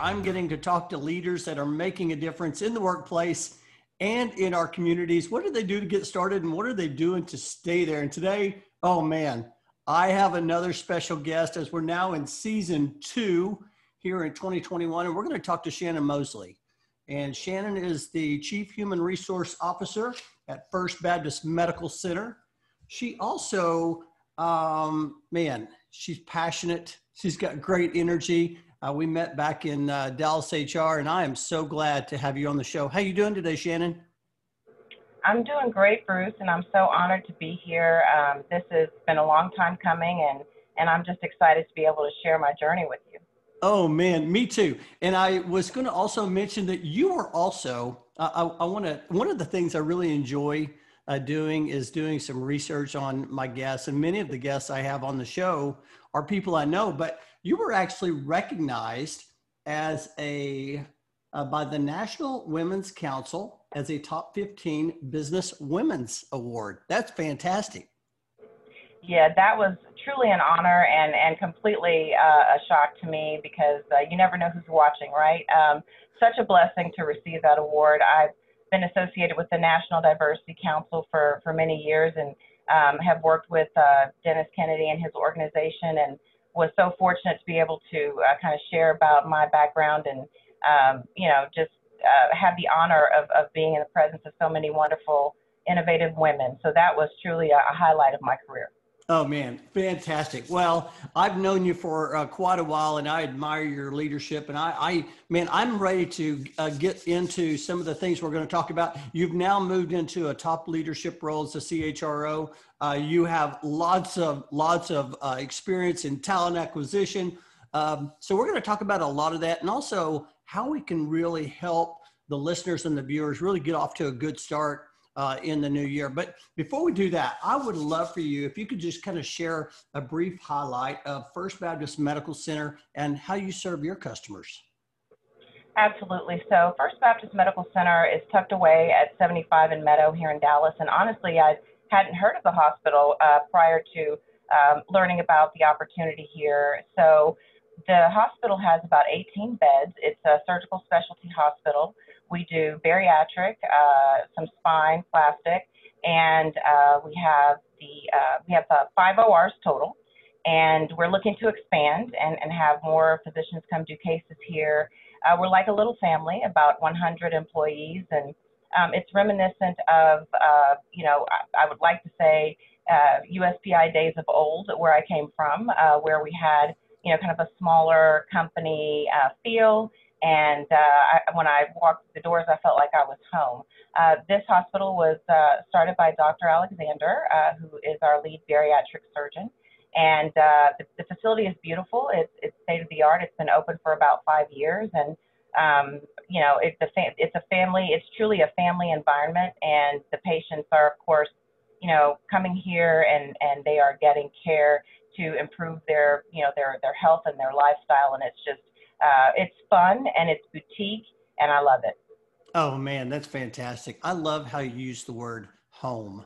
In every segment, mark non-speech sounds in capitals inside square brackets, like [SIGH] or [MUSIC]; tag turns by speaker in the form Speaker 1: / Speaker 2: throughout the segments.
Speaker 1: I'm getting to talk to leaders that are making a difference in the workplace and in our communities. What do they do to get started and what are they doing to stay there? And today, oh man, I have another special guest as we're now in season two here in 2021, and we're going to talk to Shannon Mosley. And Shannon is the Chief Human Resource Officer at First Baptist Medical Center. She also, um, man, she's passionate. She's got great energy. Uh, we met back in uh, Dallas HR, and I am so glad to have you on the show. How you doing today, Shannon?
Speaker 2: I'm doing great, Bruce, and I'm so honored to be here. Um, this has been a long time coming, and and I'm just excited to be able to share my journey with you.
Speaker 1: Oh man, me too. And I was going to also mention that you are also. Uh, I, I want to. One of the things I really enjoy uh, doing is doing some research on my guests, and many of the guests I have on the show are people I know. But you were actually recognized as a uh, by the National Women's Council as a top 15 business women's award. That's fantastic.
Speaker 2: Yeah, that was truly an honor and, and completely uh, a shock to me because uh, you never know who's watching, right? Um, such a blessing to receive that award. I've been associated with the National Diversity Council for, for many years and um, have worked with uh, Dennis Kennedy and his organization and was so fortunate to be able to uh, kind of share about my background and, um, you know, just uh, had the honor of, of being in the presence of so many wonderful, innovative women. So that was truly a, a highlight of my career.
Speaker 1: Oh man, fantastic! Well, I've known you for uh, quite a while, and I admire your leadership. And I, I man, I'm ready to uh, get into some of the things we're going to talk about. You've now moved into a top leadership role as a CHRO. Uh, you have lots of lots of uh, experience in talent acquisition. Um, so we're going to talk about a lot of that, and also how we can really help the listeners and the viewers really get off to a good start uh, in the new year. But before we do that, I would love for you if you could just kind of share a brief highlight of First Baptist Medical Center and how you serve your customers.
Speaker 2: Absolutely. So, First Baptist Medical Center is tucked away at 75 in Meadow here in Dallas. And honestly, I hadn't heard of the hospital uh, prior to um, learning about the opportunity here. So, the hospital has about 18 beds. It's a surgical specialty hospital. We do bariatric, uh, some spine, plastic, and uh, we have the uh, we have uh, five ORs total, and we're looking to expand and, and have more physicians come do cases here. Uh, we're like a little family, about 100 employees, and um, it's reminiscent of uh, you know I, I, would like to say USPI days of old, where I came from, where we had you know, kind of a smaller company uh, feel. And uh, I, when I walked the doors, I felt like I was home. Uh, this hospital was uh, started by Dr. Alexander, uh, who is our lead bariatric surgeon. And uh, the, the facility is beautiful. It's, it's state of the art. It's been open for about five years. And, um, you know, it's a, fam- it's a family, it's truly a family environment. And the patients are, of course, you know, coming here and, and they are getting care to improve their you know their their health and their lifestyle and it's just uh, it's fun and it's boutique and I love it.
Speaker 1: Oh man, that's fantastic. I love how you use the word home.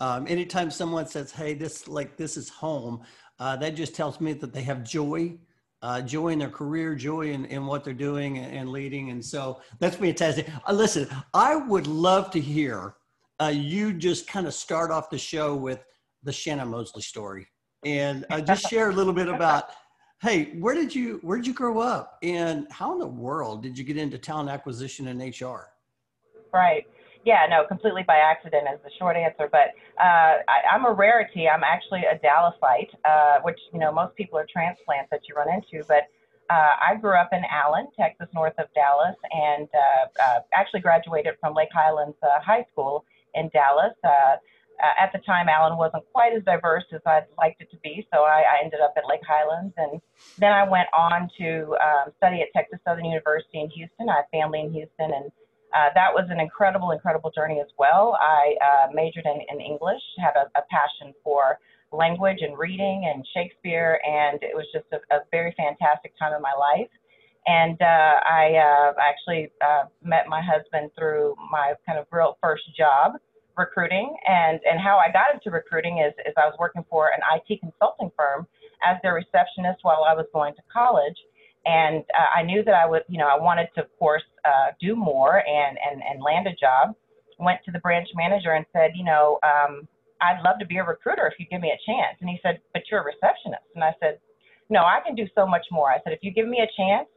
Speaker 1: Um, anytime someone says, "Hey, this like this is home," uh, that just tells me that they have joy, uh, joy in their career, joy in, in what they're doing and, and leading, and so that's fantastic. Uh, listen, I would love to hear uh, you just kind of start off the show with the Shannon Mosley story and uh, just share a little bit about hey where did you where did you grow up? And how in the world did you get into talent acquisition and hr
Speaker 2: right. Yeah no completely by accident is the short answer but uh, I, am a rarity. I'm actually a dallasite uh, which you know most people are transplants that you run into but uh, I grew up in Allen, Texas, north of Dallas, and uh, uh, actually graduated from Lake Highlands High School in Dallas uh, at the time, Allen wasn't quite as diverse as I'd liked it to be, so I, I ended up at Lake Highlands, and then I went on to um, study at Texas Southern University in Houston. I have family in Houston, and uh, that was an incredible, incredible journey as well. I uh, majored in, in English, had a, a passion for language and reading and Shakespeare, and it was just a, a very fantastic time in my life. And uh, I uh, actually uh, met my husband through my kind of real first job recruiting and and how I got into recruiting is is I was working for an IT consulting firm as their receptionist while I was going to college. And uh, I knew that I would, you know, I wanted to, of course, uh, do more and, and, and land a job. Went to the branch manager and said, you know, um, I'd love to be a recruiter if you give me a chance. And he said, but you're a receptionist. And I said, no, I can do so much more. I said, if you give me a chance,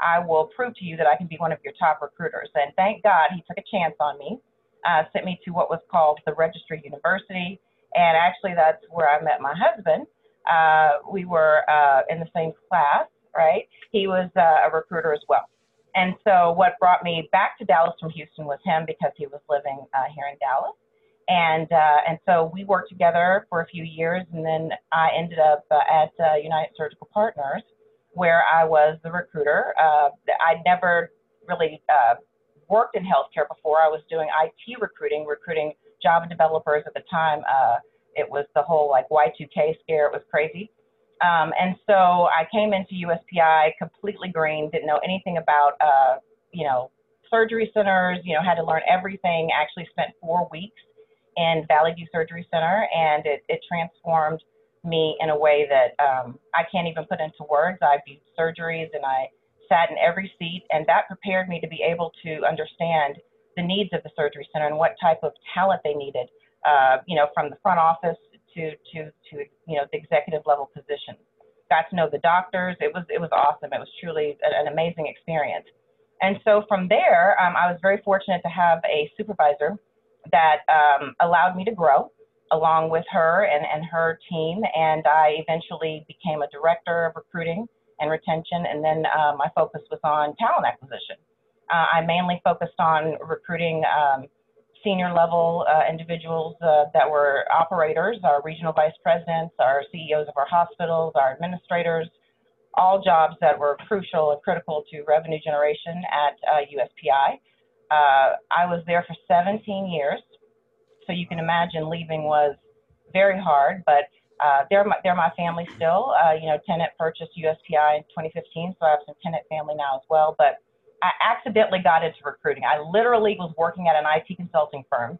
Speaker 2: I will prove to you that I can be one of your top recruiters. And thank God he took a chance on me, uh, sent me to what was called the Registry University. And actually, that's where I met my husband. Uh, we were uh, in the same class, right? He was uh, a recruiter as well. And so, what brought me back to Dallas from Houston was him because he was living uh, here in Dallas. And uh, and so we worked together for a few years, and then I ended up uh, at uh, United Surgical Partners, where I was the recruiter. Uh, I'd never really uh, worked in healthcare before. I was doing IT recruiting, recruiting Java developers at the time. Uh, it was the whole like Y2K scare. It was crazy. Um, and so I came into USPI completely green, didn't know anything about, uh, you know, surgery centers, you know, had to learn everything. Actually spent four weeks in Valley View Surgery Center and it, it transformed me in a way that um, I can't even put into words. I viewed surgeries and I sat in every seat, and that prepared me to be able to understand the needs of the surgery center and what type of talent they needed. Uh, you know, from the front office to to to you know the executive level positions. Got to know the doctors. It was it was awesome. It was truly an, amazing experience. And so from there, um, I was very fortunate to have a supervisor that um, allowed me to grow along with her and, and her team. And I eventually became a director of recruiting and retention. And then uh, my focus was on talent acquisition. Uh, I mainly focused on recruiting um, senior level uh, individuals uh, that were operators, our regional vice presidents, our CEOs of our hospitals, our administrators, all jobs that were crucial and critical to revenue generation at USPI. Uh, uh, I was there for 17 years. So you can imagine leaving was very hard, but uh, they're my, they're my family still. Uh, you know, Tenet purchased USPI in 2015, so I have some Tenet family now as well. But I accidentally got into recruiting. I literally was working at an IT consulting firm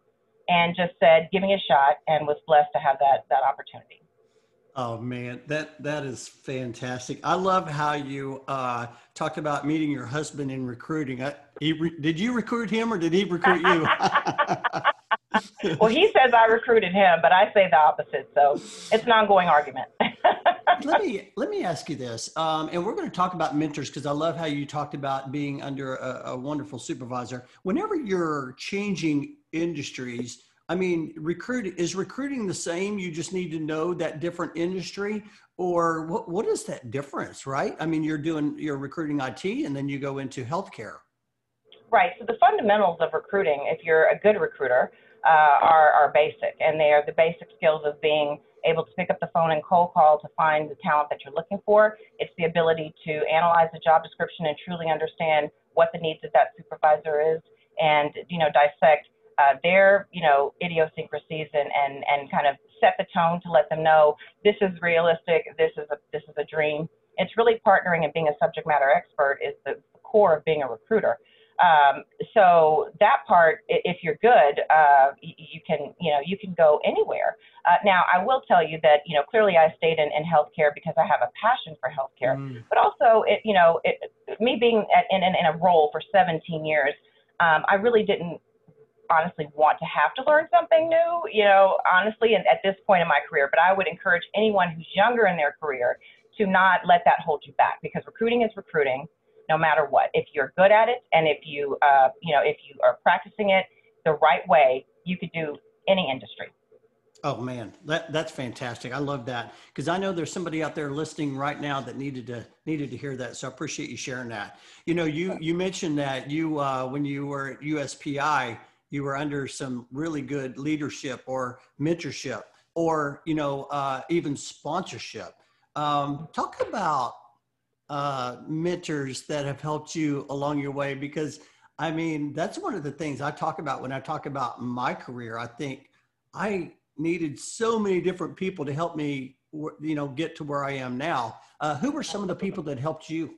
Speaker 2: and just said, "Give me a shot," and was blessed to have that that opportunity.
Speaker 1: Oh man, that that is fantastic. I love how you uh, talked about meeting your husband in recruiting. I, he re- did you recruit him or did he recruit you? [LAUGHS] [LAUGHS]
Speaker 2: well, he says I recruited him, but I say the opposite. So it's an ongoing argument. [LAUGHS]
Speaker 1: let me let me ask you this, um, and we're going to talk about mentors because I love how you talked about being under a, a wonderful supervisor. Whenever you're changing industries, I mean, recruiting is recruiting the same. You just need to know that different industry, or what? What is that difference, right? I mean, you're doing you're recruiting IT, and then you go into healthcare.
Speaker 2: Right. So the fundamentals of recruiting, if you're a good recruiter, uh, are, are basic, and they are the basic skills of being able to pick up the phone and cold call to find the talent that you're looking for. It's the ability to analyze the job description and truly understand what the needs of that supervisor is, and you know dissect uh, their you know idiosyncrasies and, and and kind of set the tone to let them know this is realistic, this is a this is a dream. It's really partnering and being a subject matter expert is the core of being a recruiter. Um, so that part, if you're good, uh, you can, you know, you can go anywhere. Uh, now, I will tell you that, you know, clearly I stayed in, in healthcare because I have a passion for healthcare, mm. but also, it, you know, it, me being at, in, in, in a role for 17 years, um, I really didn't honestly want to have to learn something new, you know, honestly, and at this point in my career. But I would encourage anyone who's younger in their career to not let that hold you back because recruiting is recruiting no matter what. If you're good at it and if you, uh, you know, if you are practicing it the right way, you could do any industry.
Speaker 1: Oh man, that that's fantastic. I love that because I know there's somebody out there listening right now that needed to needed to hear that. So I appreciate you sharing that. You know, you you mentioned that you uh, when you were at USPI, you were under some really good leadership or mentorship or you know uh, even sponsorship. Um, talk about uh, mentors that have helped you along your way? Because I mean, that's one of the things I talk about when I talk about my career. I think I needed so many different people to help me, you know, get to where I am now. Uh, who were some of the people that helped you?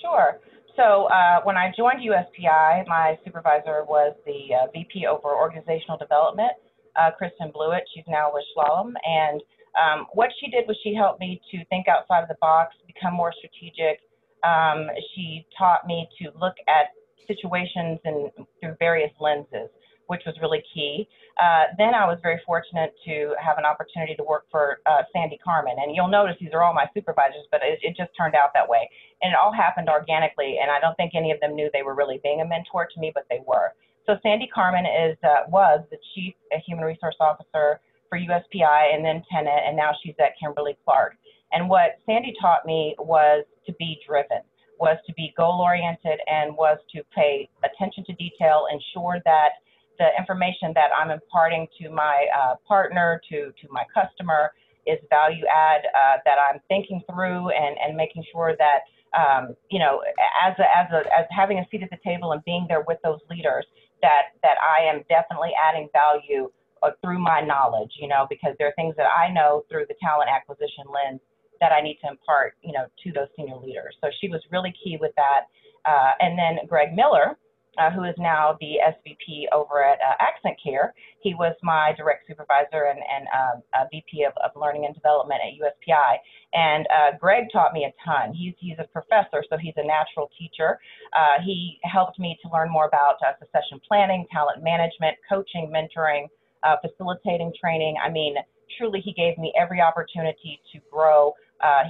Speaker 2: Sure. So uh, when I joined USPI, my supervisor was the uh, VP over organizational development, uh, Kristen Blewett. She's now with Slalom, and um, what she did was she helped me to think outside of the box, become more strategic. Um, she taught me to look at situations and through various lenses, which was really key. Uh, then I was very fortunate to have an opportunity to work for uh, Sandy Carmen. And you'll notice these are all my supervisors, but it, it, just turned out that way. And it all happened organically. And I don't think any of them knew they were really being a mentor to me, but they were. So Sandy Carmen is uh, was the chief human resource officer for USPI and then Tenet, and now she's at Kimberly Clark. And what Sandy taught me was to be driven, was to be goal oriented, and was to pay attention to detail, ensure that the information that I'm imparting to my uh, partner, to, to my customer, is value add uh, that I'm thinking through and, and making sure that um, you know as a, as a as having a seat at the table and being there with those leaders that that I am definitely adding value uh, through my knowledge you know because there are things that I know through the talent acquisition lens that I need to impart you know to those senior leaders so she was really key with that uh, and then Greg Miller uh, who is now the SVP over at uh, Accent Care. He was my direct supervisor and, and um, VP of, of, Learning and Development at USPI. And uh, Greg taught me a ton. He's, he's a professor, so he's a natural teacher. Uh, he helped me to learn more about succession planning, talent management, coaching, mentoring, uh, facilitating training. I mean, truly, he gave me every opportunity to grow.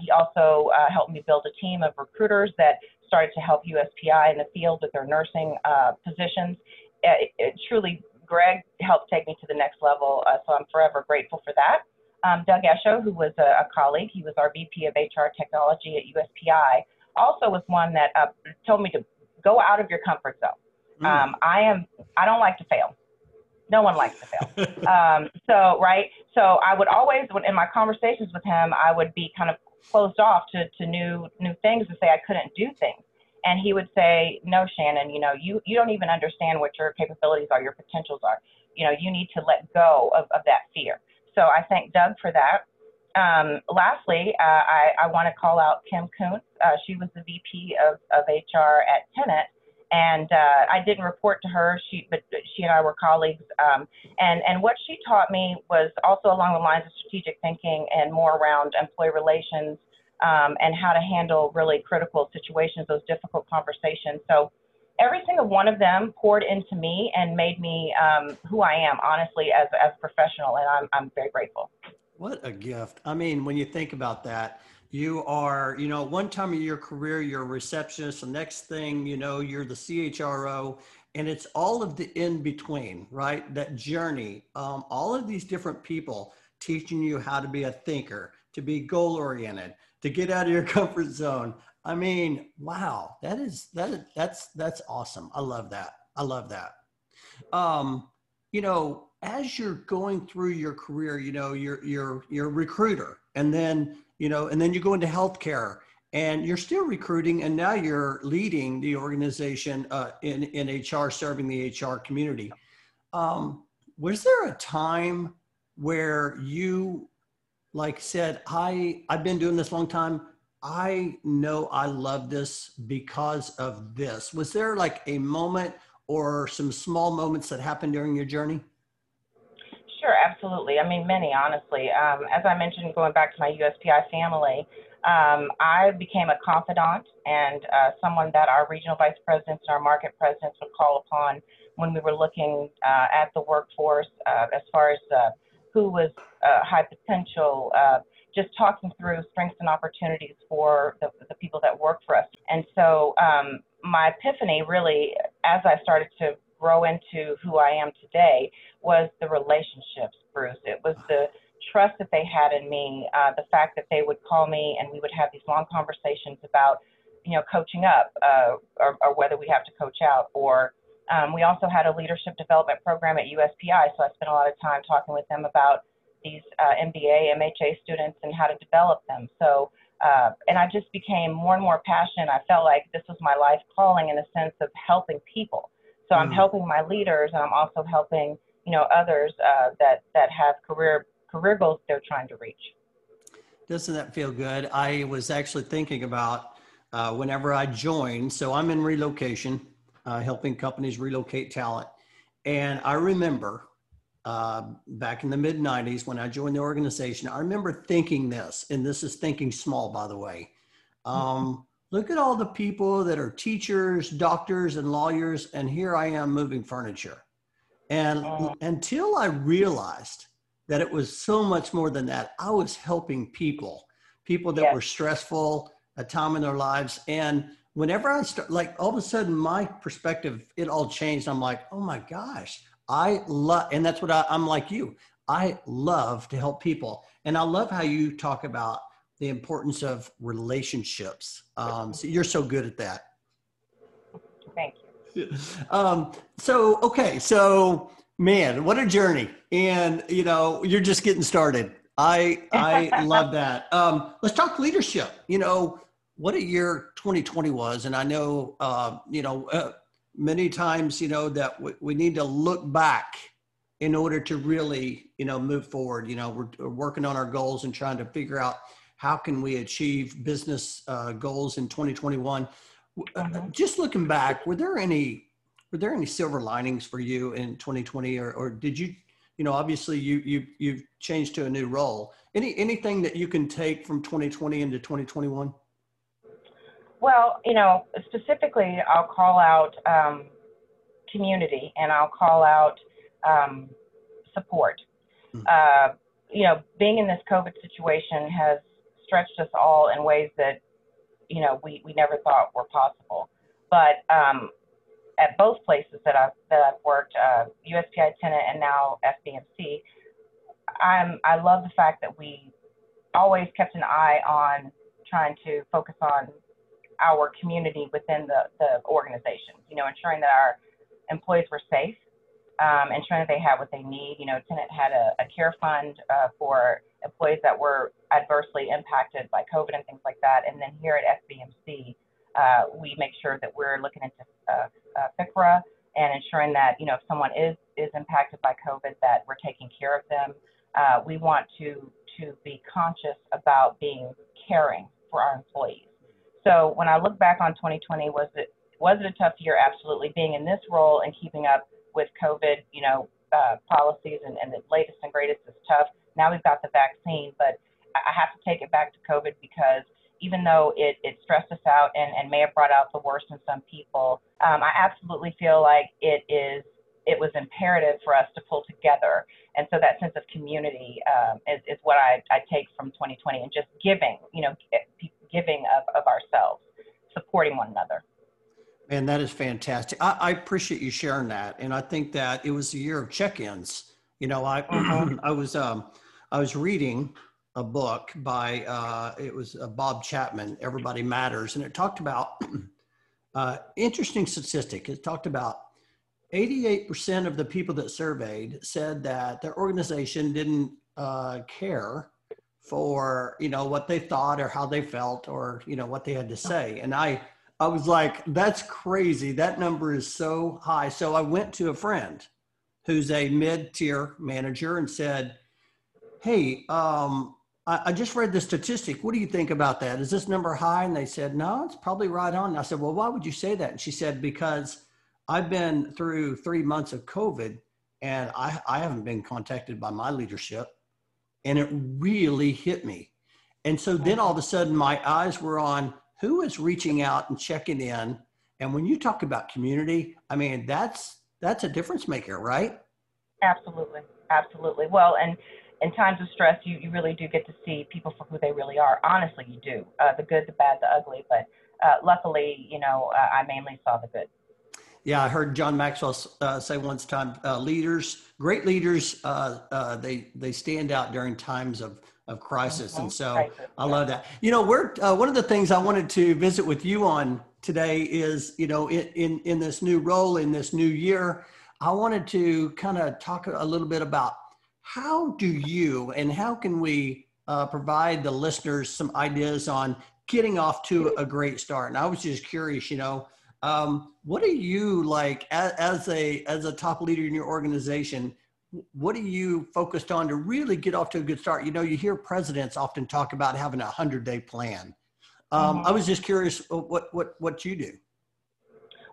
Speaker 2: he also helped me build a team of recruiters that started to help USPI in the field with their nursing uh, positions. It, it, truly, Greg helped take me to the next level, uh, so I'm forever grateful for that. Um, Doug Esho, who was a, a, colleague, he was our VP of HR technology at USPI, also was one that uh, told me to go out of your comfort zone. Mm. Um, I am, I don't like to fail. No one likes to fail. um, so, right. So I would always, in my conversations with him, I would be kind of closed off to, to new new things to say I couldn't do things. And he would say, No, Shannon, you know, you, you don't even understand what your capabilities are, your potentials are. You know, you need to let go of, of that fear. So I thank Doug for that. Um, lastly, uh, I, I want to call out Kim Kuntz. Uh, she was the VP of, of HR at Tenet, and uh, I didn't report to her. She, but she and I were colleagues. Um, and and what she taught me was also along the lines of strategic thinking and more around employee relations um, and how to handle really critical situations, those difficult conversations. So every single one of them poured into me and made me um, who I am, honestly, as as a professional. And I'm I'm very grateful.
Speaker 1: What a gift! I mean, when you think about that you are, you know, one time of your career, you're a receptionist. The next thing, you know, you're the CHRO, and it's all of the in between, right? That journey, um, all of these different people teaching you how to be a thinker, to be goal oriented, to get out of your [LAUGHS] comfort zone. I mean, wow, that is that that's that's awesome. I love that. I love that. Um, you know, as you're going through your career, you know, you're you're you're a recruiter, and then you know, and then you go into healthcare and you're still recruiting and now you're leading the organization uh, in, in HR, serving the HR community. Um, was there a time where you like said, I, I've been doing this long time. I know I love this because of this. Was there like a moment or some small moments that happened during your journey?
Speaker 2: Sure, absolutely. I mean, many, honestly. Um, as I mentioned, going back to my USPI family, um, I became a confidant and uh, someone that our regional vice presidents and our market presidents would call upon when we were looking uh, at the workforce uh, as far as uh, who was uh, high potential, uh, just talking through strengths and opportunities for the, the people that work for us. And so um, my epiphany really, as I started to grow into who I am today was the relationships, Bruce. It was the trust that they had in me, uh, the fact that they would call me and we would have these long conversations about, you know, coaching up uh, or, or, whether we have to coach out. Or um, we also had a leadership development program at USPI, so I spent a lot of time talking with them about these uh, MBA, MHA students and how to develop them. So, uh, and I just became more and more passionate. I felt like this was my life calling in the sense of helping people. So I'm mm. helping my leaders, and I'm also helping you know others uh, that that have career career goals they're trying to reach.
Speaker 1: Doesn't that feel good? I was actually thinking about uh, whenever I joined. So I'm in relocation, uh, helping companies relocate talent, and I remember uh, back in the mid 90s when I joined the organization, I remember thinking this, and this is thinking small, by the way. Um, look at all the people that are teachers, doctors, and lawyers, and here I am moving furniture. And uh, until I realized that it was so much more than that, I was helping people, people that yes. were stressful, a time in their lives. And whenever I start, like all of a sudden, my perspective, it all changed. I'm like, oh my gosh, I love, and that's what I, I'm like you. I love to help people. And I love how you talk about the importance of relationships. Um, so you're so good at that.
Speaker 2: Thank you.
Speaker 1: Um, so, okay. So, man, what a journey. And, you know, you're just getting started. I, I [LAUGHS] love that. Um, let's talk leadership. You know, what a year 2020 was. And I know, uh, you know, uh, many times, you know, that we, we need to look back in order to really, you know, move forward. You know, we're, we're working on our goals and trying to figure out how can we achieve business uh, goals in 2021. Uh, mm-hmm. Just looking back, were there any were there any silver linings for you in 2020, or, or did you, you know, obviously you you you've changed to a new role. Any anything that you can take from 2020 into 2021?
Speaker 2: Well, you know, specifically, I'll call out um, community and I'll call out um, support. Mm-hmm. Uh, you know, being in this COVID situation has stretched us all in ways that, you know, we, we never thought were possible. But um, at both places that I've, that I've worked, uh, USPI Tenet and now FBMC, I'm, I love the fact that we always kept an eye on trying to focus on our community within the, the organization, you know, ensuring that our employees were safe, um, ensuring that they had what they need. You know, Tenet had a, a care fund uh, for employees that were adversely impacted by COVID and things like that. And then here at FBMC, uh, we make sure that we're looking into uh, uh, FFCRA and ensuring that, you know, if someone is, is impacted by COVID, that we're taking care of them. Uh, we want to, to be conscious about being caring for our employees. So when I look back on 2020, was it was it a tough year? Absolutely. Being in this role and keeping up with COVID, you know, uh, policies and, and the latest and greatest is tough. Now we've got the vaccine, but I have to take it back to COVID because even though it, it stressed us out and, and may have brought out the worst in some people, um, I absolutely feel like it is it was imperative for us to pull together. And so that sense of community um, is, is what I, I take from 2020 and just giving, you know, giving of, of ourselves, supporting one another.
Speaker 1: And that is fantastic. I, I, appreciate you sharing that. And I think that it was a year of check-ins. You know, I mm-hmm. I was um, I was reading a book by uh, it was uh, Bob Chapman, Everybody Matters, and it talked about [CLEARS THROAT] uh, interesting statistic. It talked about 88% of the people that surveyed said that their organization didn't uh, care for you know what they thought or how they felt or you know what they had to say and i i was like that's crazy. That number is so high. So i went to a friend who's a mid-tier manager and said hey um, I, I, just read the statistic. What do you think about that? Is this number high? And they said no it's probably right on. And i said well why would you say that? And she said because i've been through three months of covid and i, I haven't been contacted by my leadership and it really hit me. And so then all of a sudden, my eyes were on who is reaching out and checking in. And when you talk about community, I mean, that's that's a difference maker, right?
Speaker 2: Absolutely, absolutely. Well, and in times of stress, you, you really do get to see people for who they really are. Honestly, you do uh, the good, the bad, the ugly. But uh, luckily, you know, uh, I mainly saw the good.
Speaker 1: Yeah, I heard John Maxwell uh, say once time, uh, leaders, great leaders, uh, uh, they they stand out during times of of crisis, and so I love that. You know, we're uh, one of the things I wanted to visit with you on today is you know in in, in this new role in this new year, I wanted to kind of talk a little bit about how do you and how can we uh, provide the listeners some ideas on getting off to a great start. And I was just curious, you know um, what are you like as, as, a as a top leader in your organization? What are you focused on to really get off to a good start? You know, you hear presidents often talk about having a hundred day plan. Um, mm-hmm. I was just curious what what what you do.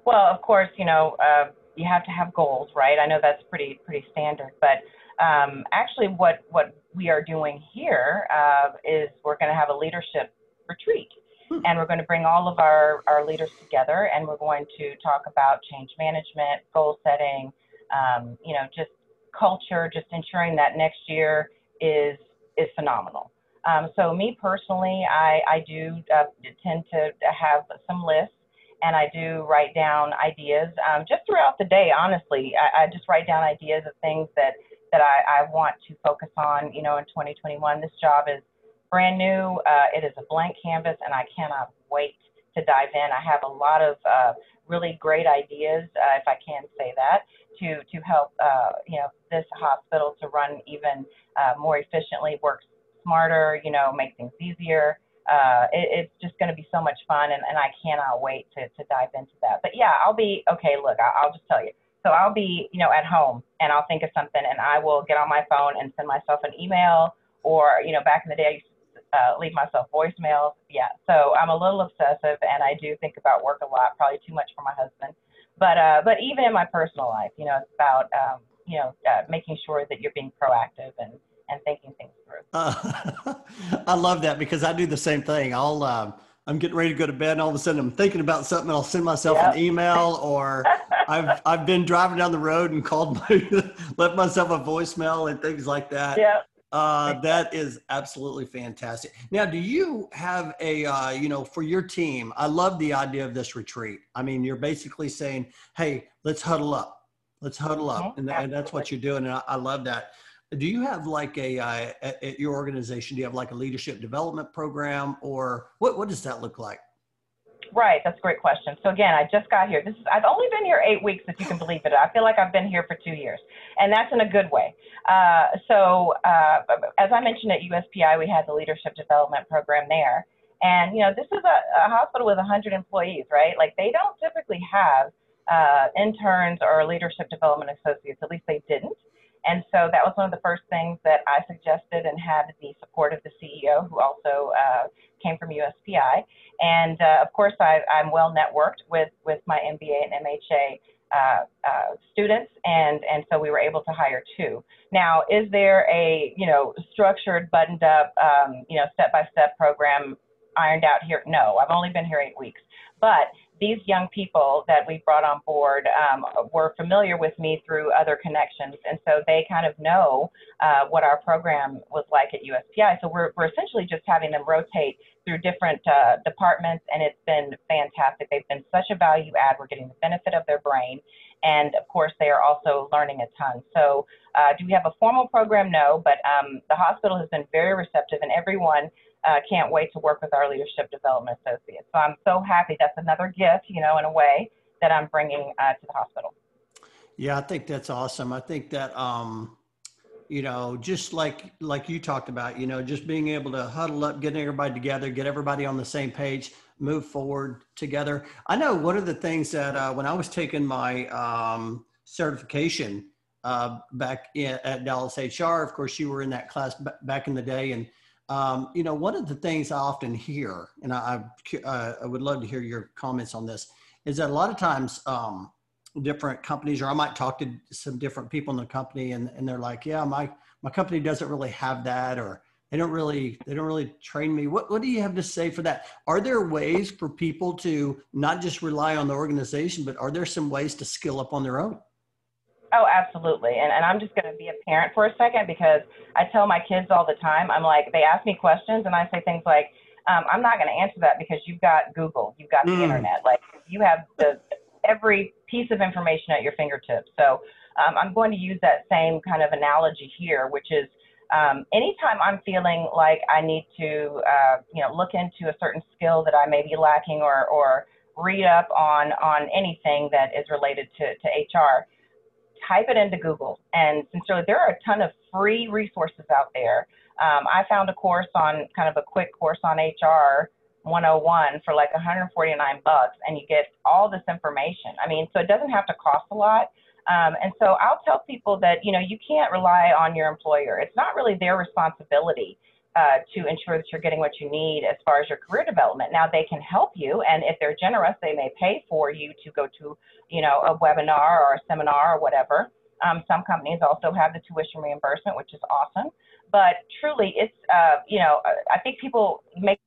Speaker 2: Well, of course, you know uh, you have to have goals, right? I know that's pretty pretty standard, but um, actually, what what we are doing here uh, is we're going to have a leadership retreat. Hmm. And we're going to bring all of our, our leaders together and we're going to talk about change management, goal setting, um, you know, just culture, just ensuring that next year is is phenomenal. Um, so me personally, I, I do uh, tend to have some lists and I do write down ideas um, just throughout the day. Honestly, I, I, just write down ideas of things that that I, I, want to focus on. You know, in 2021, this job is brand new. Uh, it is a blank canvas, and I cannot wait to dive in. I have a lot of uh, really great ideas, uh, if I can say that, to to help uh, you know this hospital to run even uh, more efficiently, work smarter, you know, make things easier. Uh, it, it's just going to be so much fun, and, and I cannot wait to, to dive into that. But yeah, I'll be okay. Look, I, I'll just tell you. So I'll be, you know, at home, and I'll think of something, and I will get on my phone and send myself an email, or you know, back in the day, I used to uh, leave myself voicemails. Yeah, so I'm a little obsessive, and I do think about work a lot, probably too much for my husband. But uh, but even in my personal life, you know, it's about um, you know uh, making sure that you're being proactive and and thinking things through. Uh, [LAUGHS]
Speaker 1: I love that because I do the same thing. I'll, um, I'm getting ready to go to bed and all of a sudden I'm thinking about something. I'll send myself yep. an email or [LAUGHS] I've, I've been driving down the road and called my, [LAUGHS] left myself a voicemail and things like that.
Speaker 2: Yeah.
Speaker 1: Uh, that is absolutely fantastic. Now, do you have a, uh, you know, for your team? I love the idea of this retreat. I mean, you're basically saying, "Hey, let's huddle up, let's huddle up," mm-hmm. and, and, that's what you're doing. And I, I love that do you have like a uh, at, at, your organization do you have like a leadership development program or what what does that look like
Speaker 2: right that's a great question. So again i just got here. This is i've only been here eight weeks if you can believe it. I feel like i've been here for two years and that's in a good way. Uh, so uh, as i mentioned at uspi we had the leadership development program there. And you know this is a, a hospital with 100 employees right? Like they don't typically have uh, interns or leadership development associates at least they didn't and so that was one of the first things that I suggested and had the support of the CEO, who also uh, came from USPI. And uh, of course, I, am well networked with, with my MBA and MHA uh, uh, students, and, and so we were able to hire two. Now, is there a you know structured, buttoned up, um, you know step by step program ironed out here? No, I've only been here eight weeks, but these young people that we brought on board um, were familiar with me through other connections, and so they kind of know uh, what our program was like at USPI. So we're, we're essentially just having them rotate through different uh, departments, and it's been fantastic. They've been such a value add. We're getting the benefit of their brain, and of course, they are also learning a ton. So, uh, do we have a formal program? No, but um, the hospital has been very receptive, and everyone uh, can't wait to work with our leadership development associates. So I'm so happy. That's another gift, you know, in a way that I'm bringing uh, to the hospital.
Speaker 1: Yeah, I think that's awesome. I think that, um, you know, just like like you talked about, you know, just being able to huddle up, getting everybody together, get everybody on the same page, move forward together. I know one of the things that uh, when I was taking my um, certification uh, back in, at Dallas HR, of course, you were in that class b- back in the day, and um, you know, one of the things I often hear, and I, I, uh, I, would love to hear your comments on this, is that a lot of times um, different companies, or I might talk to some different people in the company, and, and they're like, "Yeah, my my company doesn't really have that," or they don't really they don't really train me. What what do you have to say for that? Are there ways for people to not just rely on the organization, but are there some ways to skill up on their own?
Speaker 2: Oh, absolutely. And, and I'm just going to be a parent for a second because I tell my kids all the time, I'm like, they ask me questions and I say things like, um, I'm not going to answer that because you've got Google, you've got the mm. internet, like you have the every piece of information at your fingertips. So um, I'm going to use that same kind of analogy here, which is um, anytime I'm feeling like I need to, uh, you know, look into a certain skill that I may be lacking or, or read up on on anything that is related to, to HR type it into Google. And sincerely, there are a ton of free resources out there. Um, I found a course on kind of a quick course on HR 101 for like 149 bucks, and you get all this information. I mean, so it doesn't have to cost a lot. Um, and so I'll tell people that you know you can't rely on your employer. It's not really their responsibility uh, to ensure that you're getting what you need as far as your career development. Now they can help you, and if they're generous, they may pay for you to go to, you know, a webinar or a seminar or whatever. Um, some companies also have the tuition reimbursement, which is awesome. But truly, it's, uh, you know, I think people make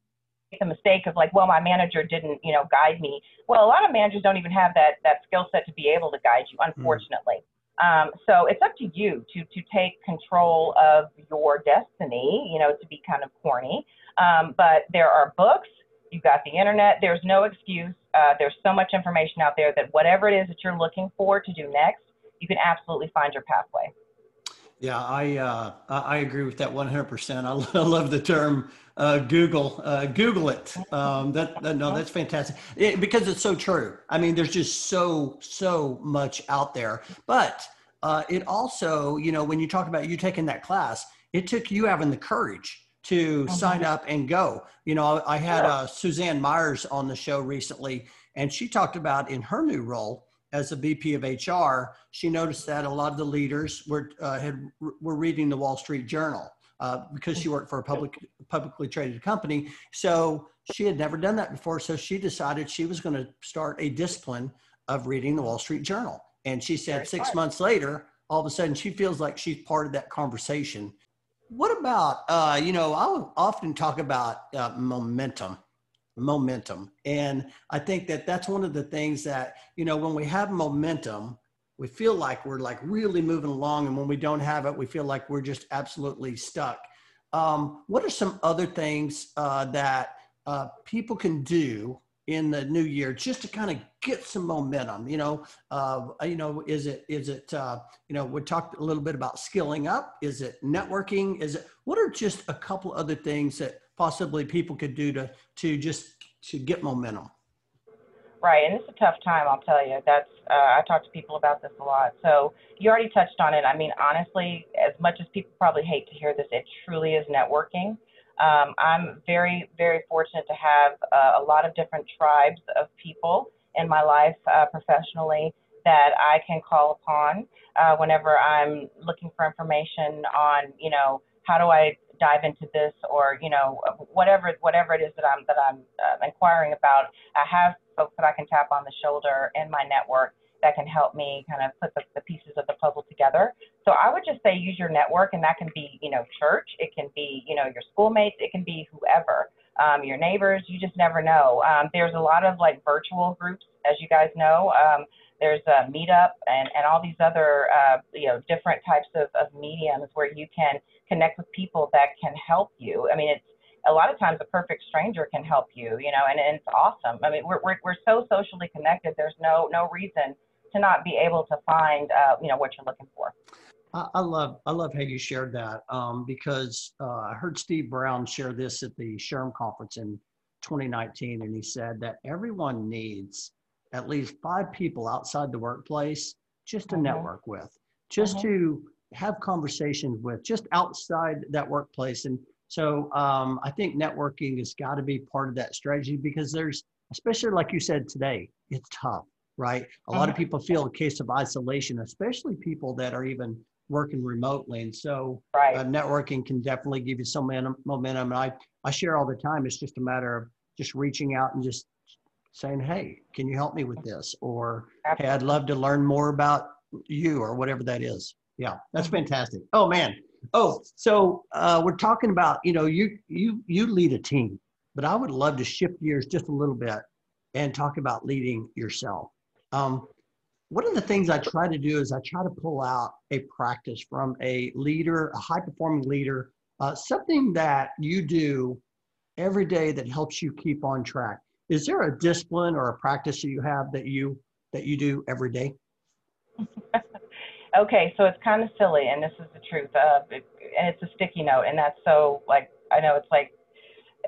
Speaker 2: the mistake of like, well, my manager didn't, you know, guide me. Well, a lot of managers don't even have that that skill set to be able to guide you, unfortunately. Mm. Um, so it's up to you to to take control of your destiny. You know, to be kind of corny, um, but there are books. You've got the internet. There's no excuse. Uh, there's so much information out there that whatever it is that you're looking for to do next, you can absolutely find your pathway.
Speaker 1: Yeah, I uh, I agree with that 100%. [LAUGHS] I love the term uh, Google. Uh, Google it. Um, that, that, no, that's fantastic it, because it's so true. I mean, there's just so so much out there. But uh, it also, you know, when you talk about you taking that class, it took you having the courage to mm-hmm. sign up and go. You know, I had uh, Suzanne Myers on the show recently, and she talked about in her new role as a VP of HR, she noticed that a lot of the leaders were uh, had were reading the Wall Street Journal uh, because she worked for a public publicly traded company. So she had never done that before. So she decided she was going to start a discipline of reading the Wall Street Journal. And she said Very six months later, all of a sudden she feels like she's part of that conversation. What about uh, you know? I often talk about uh, momentum momentum. And I think that that's one of the things that, you know, when we have momentum, we feel like we're like really moving along. And when we don't have it, we feel like we're just absolutely stuck. Um, what are some other things uh, that uh, people can do in the new year just to kind of get some momentum you know uh, you know is it is it uh, you know we talked a little bit about skilling up is it networking is it what are just a couple other things that possibly people could do to to just to get momentum?
Speaker 2: Right, and it's a tough time. I'll tell you. That's uh, I talk to people about this a lot. So you already touched on it. I mean, honestly, as much as people probably hate to hear this, it truly is networking. Um, I'm very, very fortunate to have uh, a lot of different tribes of people in my life uh, professionally that I can call upon uh, whenever I'm looking for information on, you know, how do I dive into this or you know whatever whatever it is that I'm that I'm uh, inquiring about. I have folks that I can tap on the shoulder in my network that can help me kind of put the, the pieces of the puzzle together. So I would just say use your network, and that can be you know church, it can be you know your schoolmates, it can be whoever. Um, your neighbors, you just never know. Um, there's a lot of like virtual groups, as you guys know. Um, there's a meetup and, and all these other uh, you know different types of, of mediums where you can connect with people that can help you. I mean, it's a lot of times a perfect stranger can help you, you know, and, and it's awesome. I mean, we're, we're, we're so socially connected. There's no, no reason to not be able to find, uh, you know, what you're looking for.
Speaker 1: I love I love how you shared that um, because uh, I heard Steve Brown share this at the SHRM conference in 2019, and he said that everyone needs at least five people outside the workplace just to mm-hmm. network with, just mm-hmm. to have conversations with just outside that workplace. And so um, I think networking has got to be part of that strategy because there's, especially like you said today, it's tough, right? A lot of uh-huh. people feel a case of isolation, especially people that are even working remotely. And so right. uh, networking can definitely give you some momentum. And I, I share all the time. It's just a matter of just reaching out and just saying, Hey, can you help me with this? Or, Absolutely. Hey, I'd love to learn more about you or whatever that is. Yeah, that's fantastic. Oh man. Oh, so uh, we're talking about you know you you you lead a team, but I would love to shift gears just a little bit and talk about leading yourself. Um, one of the things I try to do is I try to pull out a practice from a leader, a high performing leader, uh, something that you do every day that helps you keep on track. Is there a discipline or a practice that you have that you that you do every day? [LAUGHS]
Speaker 2: okay, so it's kind of silly, and this is the truth. Uh, it, and it's a sticky note, and that's so like I know it's like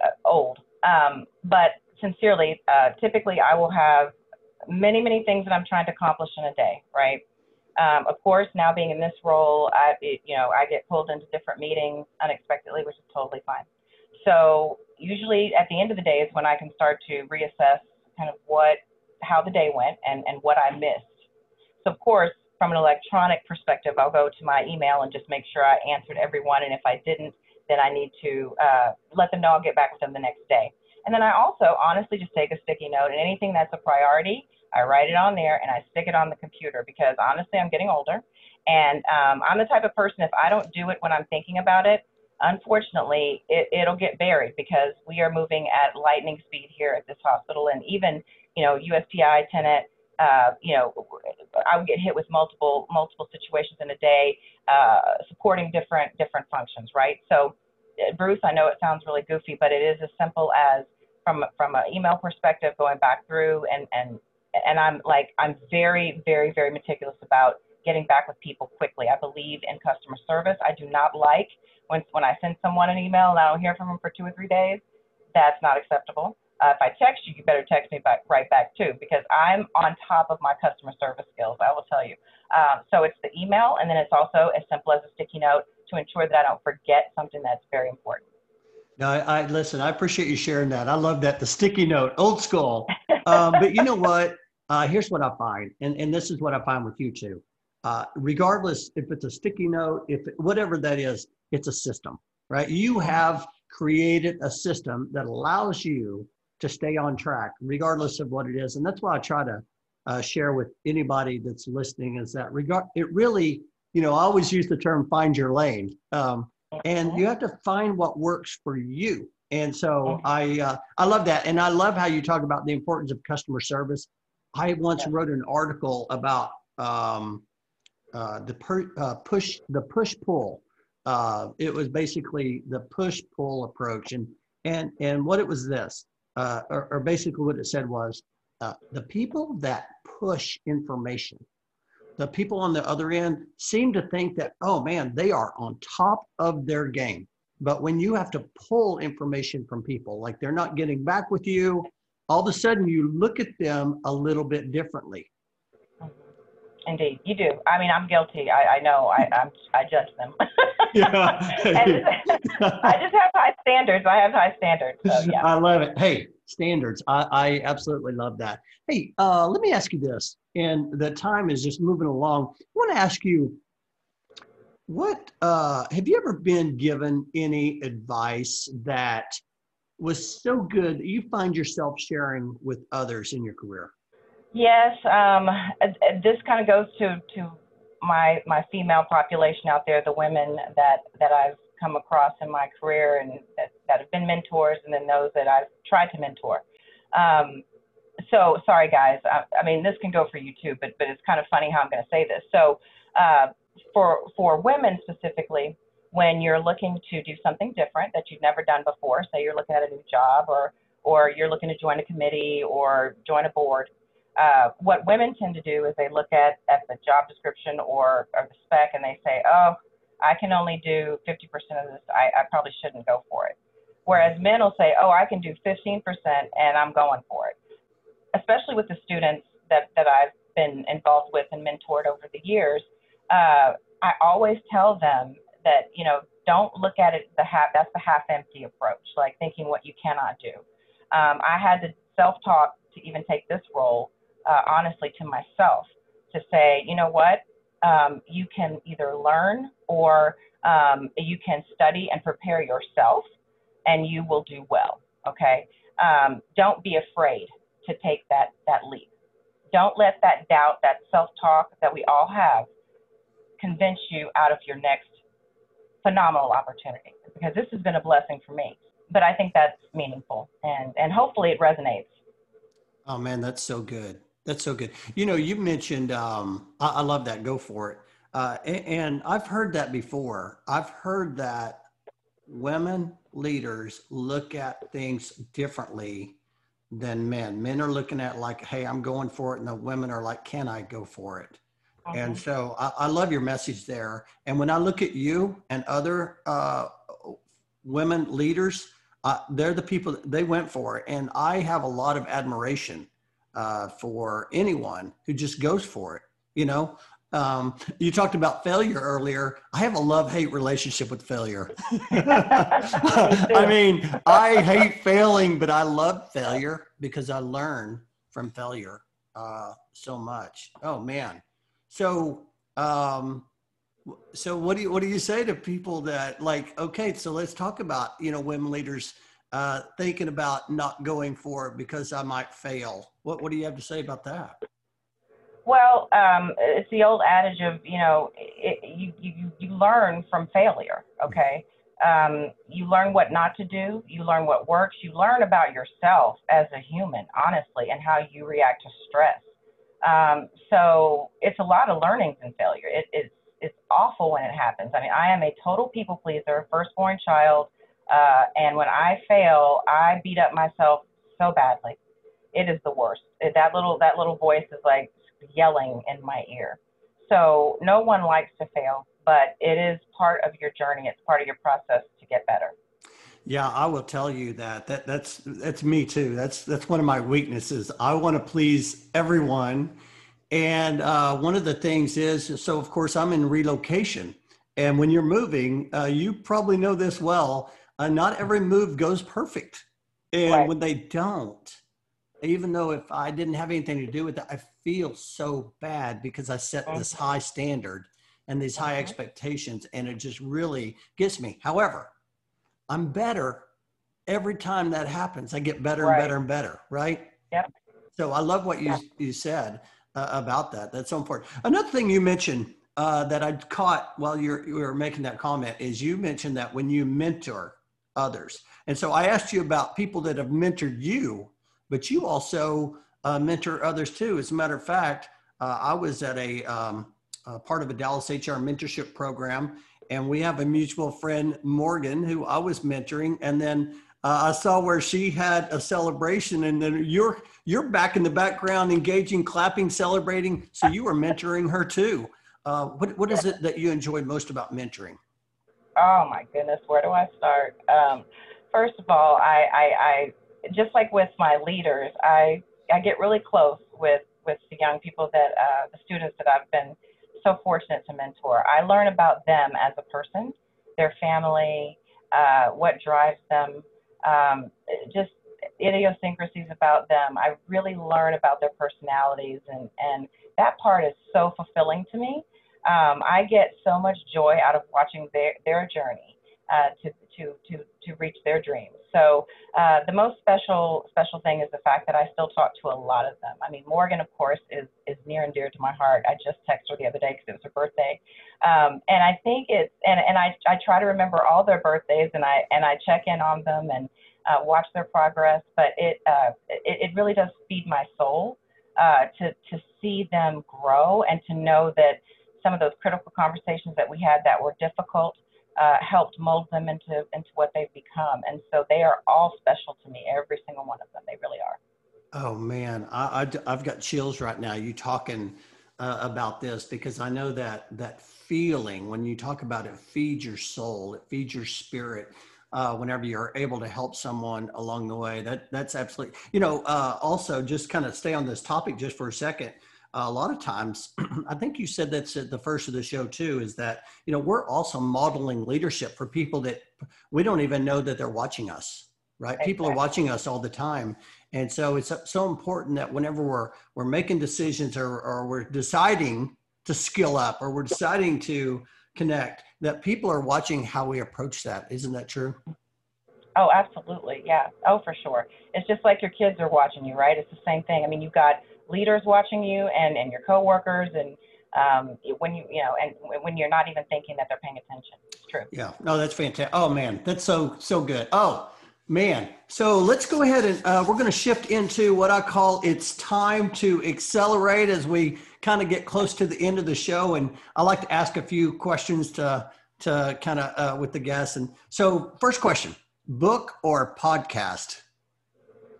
Speaker 2: uh, old, um, but sincerely, uh, typically I will have many, many things that I'm trying to accomplish in a day, right? Um, of course, now being in this role, I, it, you know, I get pulled into different meetings unexpectedly, which is totally fine. So usually at the end of the day is when I can start to reassess kind of what, how the day went and, and what I missed. So of course, from an electronic perspective, I'll go to my email and just make sure I answered everyone. And if I didn't, then I need to uh, let them know I'll get back with them the next day. And then I also honestly just take a sticky note and anything that's a priority, I write it on there and I stick it on the computer because honestly, I'm getting older And um, I'm the type of person, if I don't do it when I'm thinking about it, unfortunately, it, it'll get buried because we are moving at lightning speed here at this hospital. And even, you know, USPI, Tenet, uh, you know, I would get hit with multiple multiple situations in a day, uh, supporting different different functions, right? So, uh, Bruce, I know it sounds really goofy, but it is as simple as from from an email perspective, going back through and and and I'm like I'm very very very meticulous about getting back with people quickly. I believe in customer service. I do not like when when I send someone an email and I don't hear from them for two or three days. That's not acceptable. Uh, if I text you, you better text me back right back too, because I'm on top of my customer service skills. I will tell you. Um, so it's the email, and then it's also as simple as a sticky note to ensure that I don't forget something that's very important.
Speaker 1: No, I, I listen. I appreciate you sharing that. I love that the sticky note, old school. Um, but you know what? Uh, here's what I find, and and this is what I find with you too. Uh, regardless if it's a sticky note, if whatever that is, it's a system, right? You have created a system that allows you to stay on track, regardless of what it is. And that's why I try to uh, share with anybody that's listening is that regard it really, you know, I always use the term "find your lane," um, and you have to find what works for you. And so I uh, I love that, and I love how you talk about the importance of customer service. I once wrote an article about um, uh, the per, uh, push the push pull. Uh, it was basically the push pull approach, and and and what it was this uh, or, or, basically what it said was uh, the people that push information, the people on the other end seem to think that, oh man, they are on top of their game. But when you have to pull information from people, like they're not getting back with you, all of a sudden you look at them a little bit differently.
Speaker 2: Indeed, you do. I mean, I'm guilty. I, I know. I I'm, I judge them. [LAUGHS] yeah. [LAUGHS] [LAUGHS] I just have high standards. I have high standards. So, yeah. I
Speaker 1: love it. Hey, standards. I, I absolutely love that. Hey, uh, let me ask you this, and the time is just moving along. I want to ask you, what uh, have you ever been given any advice that was so good that you find yourself sharing with others in your career?
Speaker 2: Yes, um, this kind of goes to to my my female population out there, the women that that I've come across in my career and that, that have been mentors, and then those that I've tried to mentor. Um, so sorry, guys. I, I, mean, this can go for you too, but but it's kind of funny how I'm going to say this. So uh, for for women specifically, when you're looking to do something different that you've never done before, say you're looking at a new job or or you're looking to join a committee or join a board, uh, what women tend to do is they look at, at the job description or, or the spec and they say, oh, I can only do 50% of this. I, I probably shouldn't go for it. Whereas men will say, oh, I can do 15% and I'm going for it. Especially with the students that, that I've been involved with and mentored over the years, uh, I always tell them that, you know, don't look at it the half, that's the half empty approach, like thinking what you cannot do. Um, I had to self talk to even take this role uh, honestly to myself to say, you know what, um, you can either learn or um, you can study and prepare yourself, and you will do well. Okay, um, don't be afraid to take that that leap. Don't let that doubt, that self-talk that we all have, convince you out of your next phenomenal opportunity. Because this has been a blessing for me. But I think that's meaningful, and and hopefully it resonates.
Speaker 1: Oh man, that's so good. That's so good. You know, you mentioned, um, I, I, love that. Go for it. Uh, and, and I've heard that before. I've heard that women leaders look at things differently than men. Men are looking at like, hey, I'm going for it. And the women are like, can I go for it? Mm-hmm. And so I, I, love your message there. And when I look at you and other uh, women leaders, uh, they're the people they went for. And I have a lot of admiration uh, for anyone who just goes for it. You know, um, you talked about failure earlier. I have a love hate relationship with failure. [LAUGHS] [LAUGHS] I mean, I hate failing, but I love failure because I learn from failure uh, so much. Oh man. So, um, so what do you what do you say to people that like? Okay, so let's talk about you know women leaders uh, thinking about not going for it because I might fail. What, what do you have to say about that?
Speaker 2: Well, um, it's the old adage of you know it, you, you you learn from failure. Okay, um, you learn what not to do. You learn what works. You learn about yourself as a human, honestly, and how you react to stress. Um, so it's a lot of learnings in failure. It, it's it's awful when it happens. I mean, I am a total people pleaser, firstborn child, uh, and when I fail, I beat up myself so badly. It is the worst. That little that little voice is like yelling in my ear. So no one likes to fail, but it is part of your journey. It's part of your process to get better.
Speaker 1: Yeah, I will tell you that. That that's that's me too. That's that's one of my weaknesses. I want to please everyone, and uh, one of the things is so. Of course, I'm in relocation, and when you're moving, uh, you probably know this well. Uh, not every move goes perfect, and right. when they don't, even though if I didn't have anything to do with it, I feel so bad because I set this mm-hmm. high standard and these high mm-hmm. expectations, and it just really gets me. However, I'm better every time that happens. I get better right. and better and better, right?
Speaker 2: Yep.
Speaker 1: So I love what you yep. you said uh, about that. That's so important. Another thing you mentioned uh, that I caught while you're you were making that comment is you mentioned that when you mentor others, and so I asked you about people that have mentored you but you also uh, mentor others too. As a matter of fact, uh, I was at a, um, a part of a Dallas HR mentorship program, and we have a mutual friend, Morgan, who I was mentoring, and then uh, I saw where she had a celebration, and then you're you're back in the background, engaging, clapping, celebrating. So you were mentoring her too. Uh, what what is it that you enjoy most about mentoring?
Speaker 2: Oh my goodness, where do I start? Um, first of all, I, I, I just like with my leaders, I I get really close with with the young people that uh, the students that I've been so fortunate to mentor. I learn about them as a person, their family, uh, what drives them, um, just idiosyncrasies about them. I really learn about their personalities, and and that part is so fulfilling to me. Um, I get so much joy out of watching their their journey uh, to to to to reach their dreams. So uh, the most special special thing is the fact that I still talk to a lot of them. I mean, Morgan, of course, is is near and dear to my heart. I just texted her the other day because it was her birthday, um, and I think it's and and I I try to remember all their birthdays and I and I check in on them and uh, watch their progress. But it, uh, it it really does feed my soul uh, to to see them grow and to know that some of those critical conversations that we had that were difficult uh, helped mold them into into what they've become. And so they are all special to me, every single one of them. They really are.
Speaker 1: Oh man, I, I have got chills right now. You talking uh, about this because I know that that feeling when you talk about it feeds your soul, it feeds your spirit. Uh, whenever you're able to help someone along the way, that that's absolutely. You know, uh, also just kind of stay on this topic just for a second a lot of times [CLEARS THROAT] i think you said that's at the first of the show too is that you know we're also modeling leadership for people that we don't even know that they're watching us right? Exactly. people are watching us all the time. And so it's so important that whenever we're we're making decisions or, or we're deciding to skill up or we're deciding to connect that people are watching how we approach that. Isn't that true?
Speaker 2: Oh absolutely. Yeah. Oh for sure. It's just like your kids are watching you right? It's the same thing. I mean you've got leaders watching you and, and your coworkers and um, when you you know and when you're not even thinking that they're paying attention. It's true.
Speaker 1: Yeah. No, that's fantastic. Oh man, that's so so good. Oh man. So let's go ahead and uh, we're going to shift into what I call it's time to accelerate as we kind of get close to the end of the show. And I like to ask a few questions to to kind of uh, with the guests. And so, first question: book or podcast?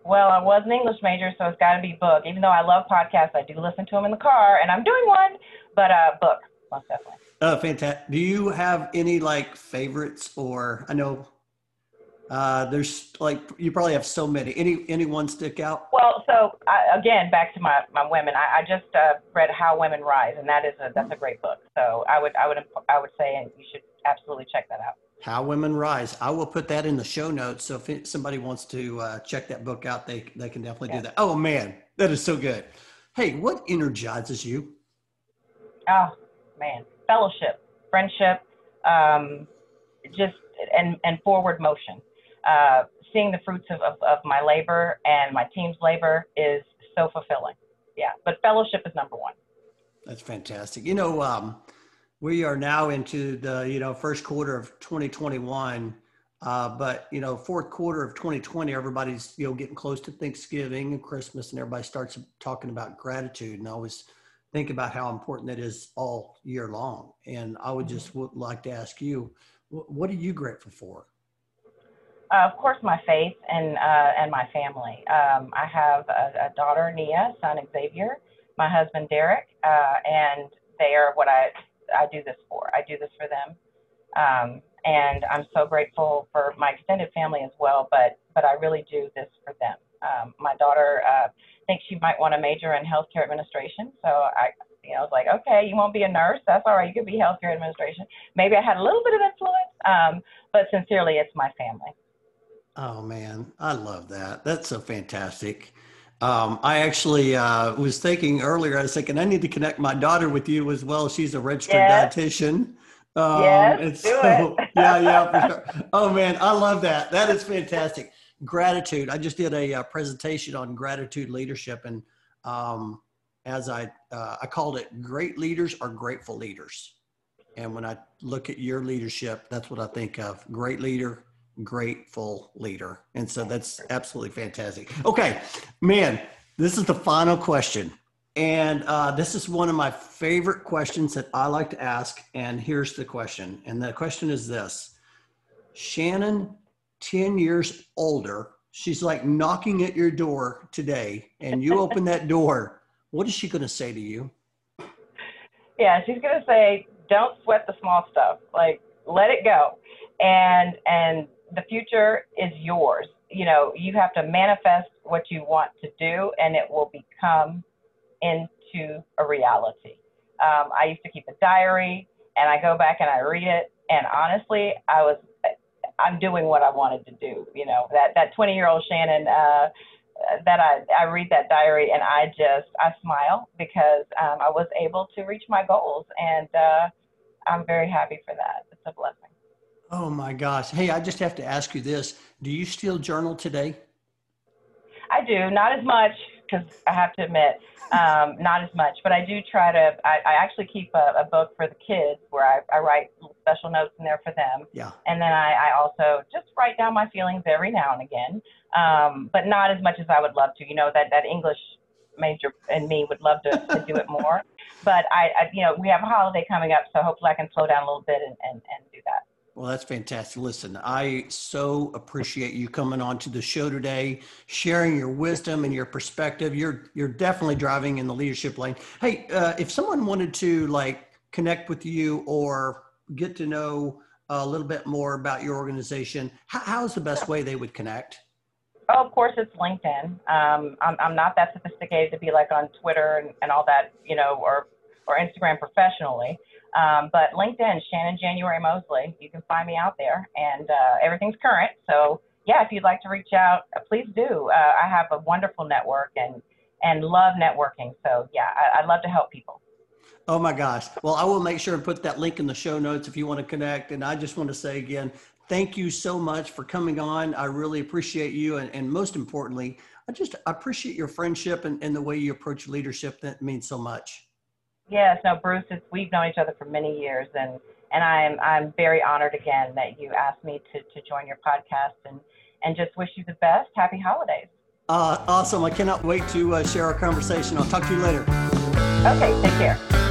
Speaker 2: Well, I was an English major, so it's got to be book. Even though I love podcasts, I do listen to them in the car, and I'm doing one, but uh, book, most definitely.
Speaker 1: Oh, fantastic. Do you have any like favorites or I know uh, there's like you probably have so many. Any anyone stick out?
Speaker 2: Well, so I, again, back to my, my women. I, I just uh, read How Women Rise, and that is a that's a great book. So I would I would I would say, and you should absolutely check that out.
Speaker 1: How Women Rise. I will put that in the show notes. So if somebody wants to uh, check that book out, they, they can definitely yeah. do that. Oh man, that is so good. Hey, what energizes you?
Speaker 2: Oh man, fellowship, friendship, um, just and, and forward motion. Uh, seeing the fruits of, of, of my labor and my team's labor is so fulfilling. Yeah, but fellowship is number one.
Speaker 1: That's fantastic. You know, um, we are now into the you know first quarter of 2021 uh, but you know fourth quarter of 2020 everybody's you know getting close to thanksgiving and christmas and everybody starts talking about gratitude and i always think about how important that is all year long. And i would just would like to ask you what are you grateful for?
Speaker 2: Uh, of course my faith and uh, and my family. Um, i have a, a, daughter nia son xavier my husband derek uh, and they are what i I do this for. I do this for them. Um, and I'm so grateful for my extended family as well, but, but I really do this for them. Um, my daughter uh, thinks she might want to major in healthcare administration. So I, you know, I was like, okay, you won't be a nurse. That's all right. You could be healthcare administration. Maybe I had a little bit of influence, um, but sincerely, it's my family.
Speaker 1: Oh man, I love that. That's so fantastic. Um, I actually uh, was thinking earlier, I was thinking I need to connect my daughter with you as well. She's a registered yes. dietitian.
Speaker 2: Um, yes, do
Speaker 1: it. [LAUGHS] yeah, yeah, for sure. Oh man, I love that. That is fantastic. Gratitude. I just did a, a uh, presentation on gratitude leadership, and um, as I uh, I called it, great leaders are grateful leaders. And when I look at your leadership, that's what I think of. Great leader, grateful leader. And so that's absolutely fantastic. Okay, man, this is the final question. And uh, this is one of my favorite questions that I like to ask. And here's the question. And the question is this Shannon, 10 years older, she's like knocking at your door today, and you open that door. What is she going to say to you?
Speaker 2: Yeah, she's going to say, don't sweat the small stuff. Like, let it go. And, and the future is yours. You know, you have to manifest what you want to do, and it will become into a reality. Um, I used to keep a diary, and I go back and I read it, and honestly, I was I'm doing what I wanted to do. You know, that that 20 year old Shannon. Uh, that I, I read that diary and I just I smile because um, I was able to reach my goals and uh, I'm very happy for that. It's a blessing.
Speaker 1: Oh my gosh. Hey, I just have to ask you this. Do you still journal today?
Speaker 2: I do, not as much because I have to admit, um, not as much, but I do try to. I, I actually keep a, a, book for the kids where I, I, write special notes in there for them.
Speaker 1: Yeah.
Speaker 2: And then I, I also just write down my feelings every now and again, um, but not as much as I would love to. You know, that, that English major and me would love to, to do it more. [LAUGHS] But I, I, you know, we have a holiday coming up, so hopefully I can slow down a little bit and, and, and do that.
Speaker 1: Well, that's fantastic. Listen, I so appreciate you coming on to the show today, sharing your wisdom and your perspective. You're you're definitely driving in the leadership lane. Hey, uh, if someone wanted to like connect with you or get to know a little bit more about your organization, how, how's the best way they would connect?
Speaker 2: Oh, of course, it's LinkedIn. Um, I'm, I'm not that sophisticated to be like on Twitter and, and all that, you know, or or Instagram professionally. Um, but LinkedIn, Shannon January Mosley, you can find me out there, and uh, everything's current. So yeah, if you'd like to reach out, uh, please do. Uh, I have a wonderful network and and love networking. So yeah, I, would love to help people.
Speaker 1: Oh my gosh. Well, I will make sure and put that link in the show notes if you want to connect. And I just want to say again, thank you so much for coming on. I really appreciate you. And, and most importantly, I just appreciate your friendship and, and the way you approach leadership. That means so much.
Speaker 2: Yes, no, Bruce, it's, we've known each other for many years, and and I'm I'm very honored again that you asked me to to join your podcast, and and just wish you the best. Happy holidays.
Speaker 1: Uh, awesome! I cannot wait to uh, share our conversation. I'll talk to you later.
Speaker 2: Okay, take care.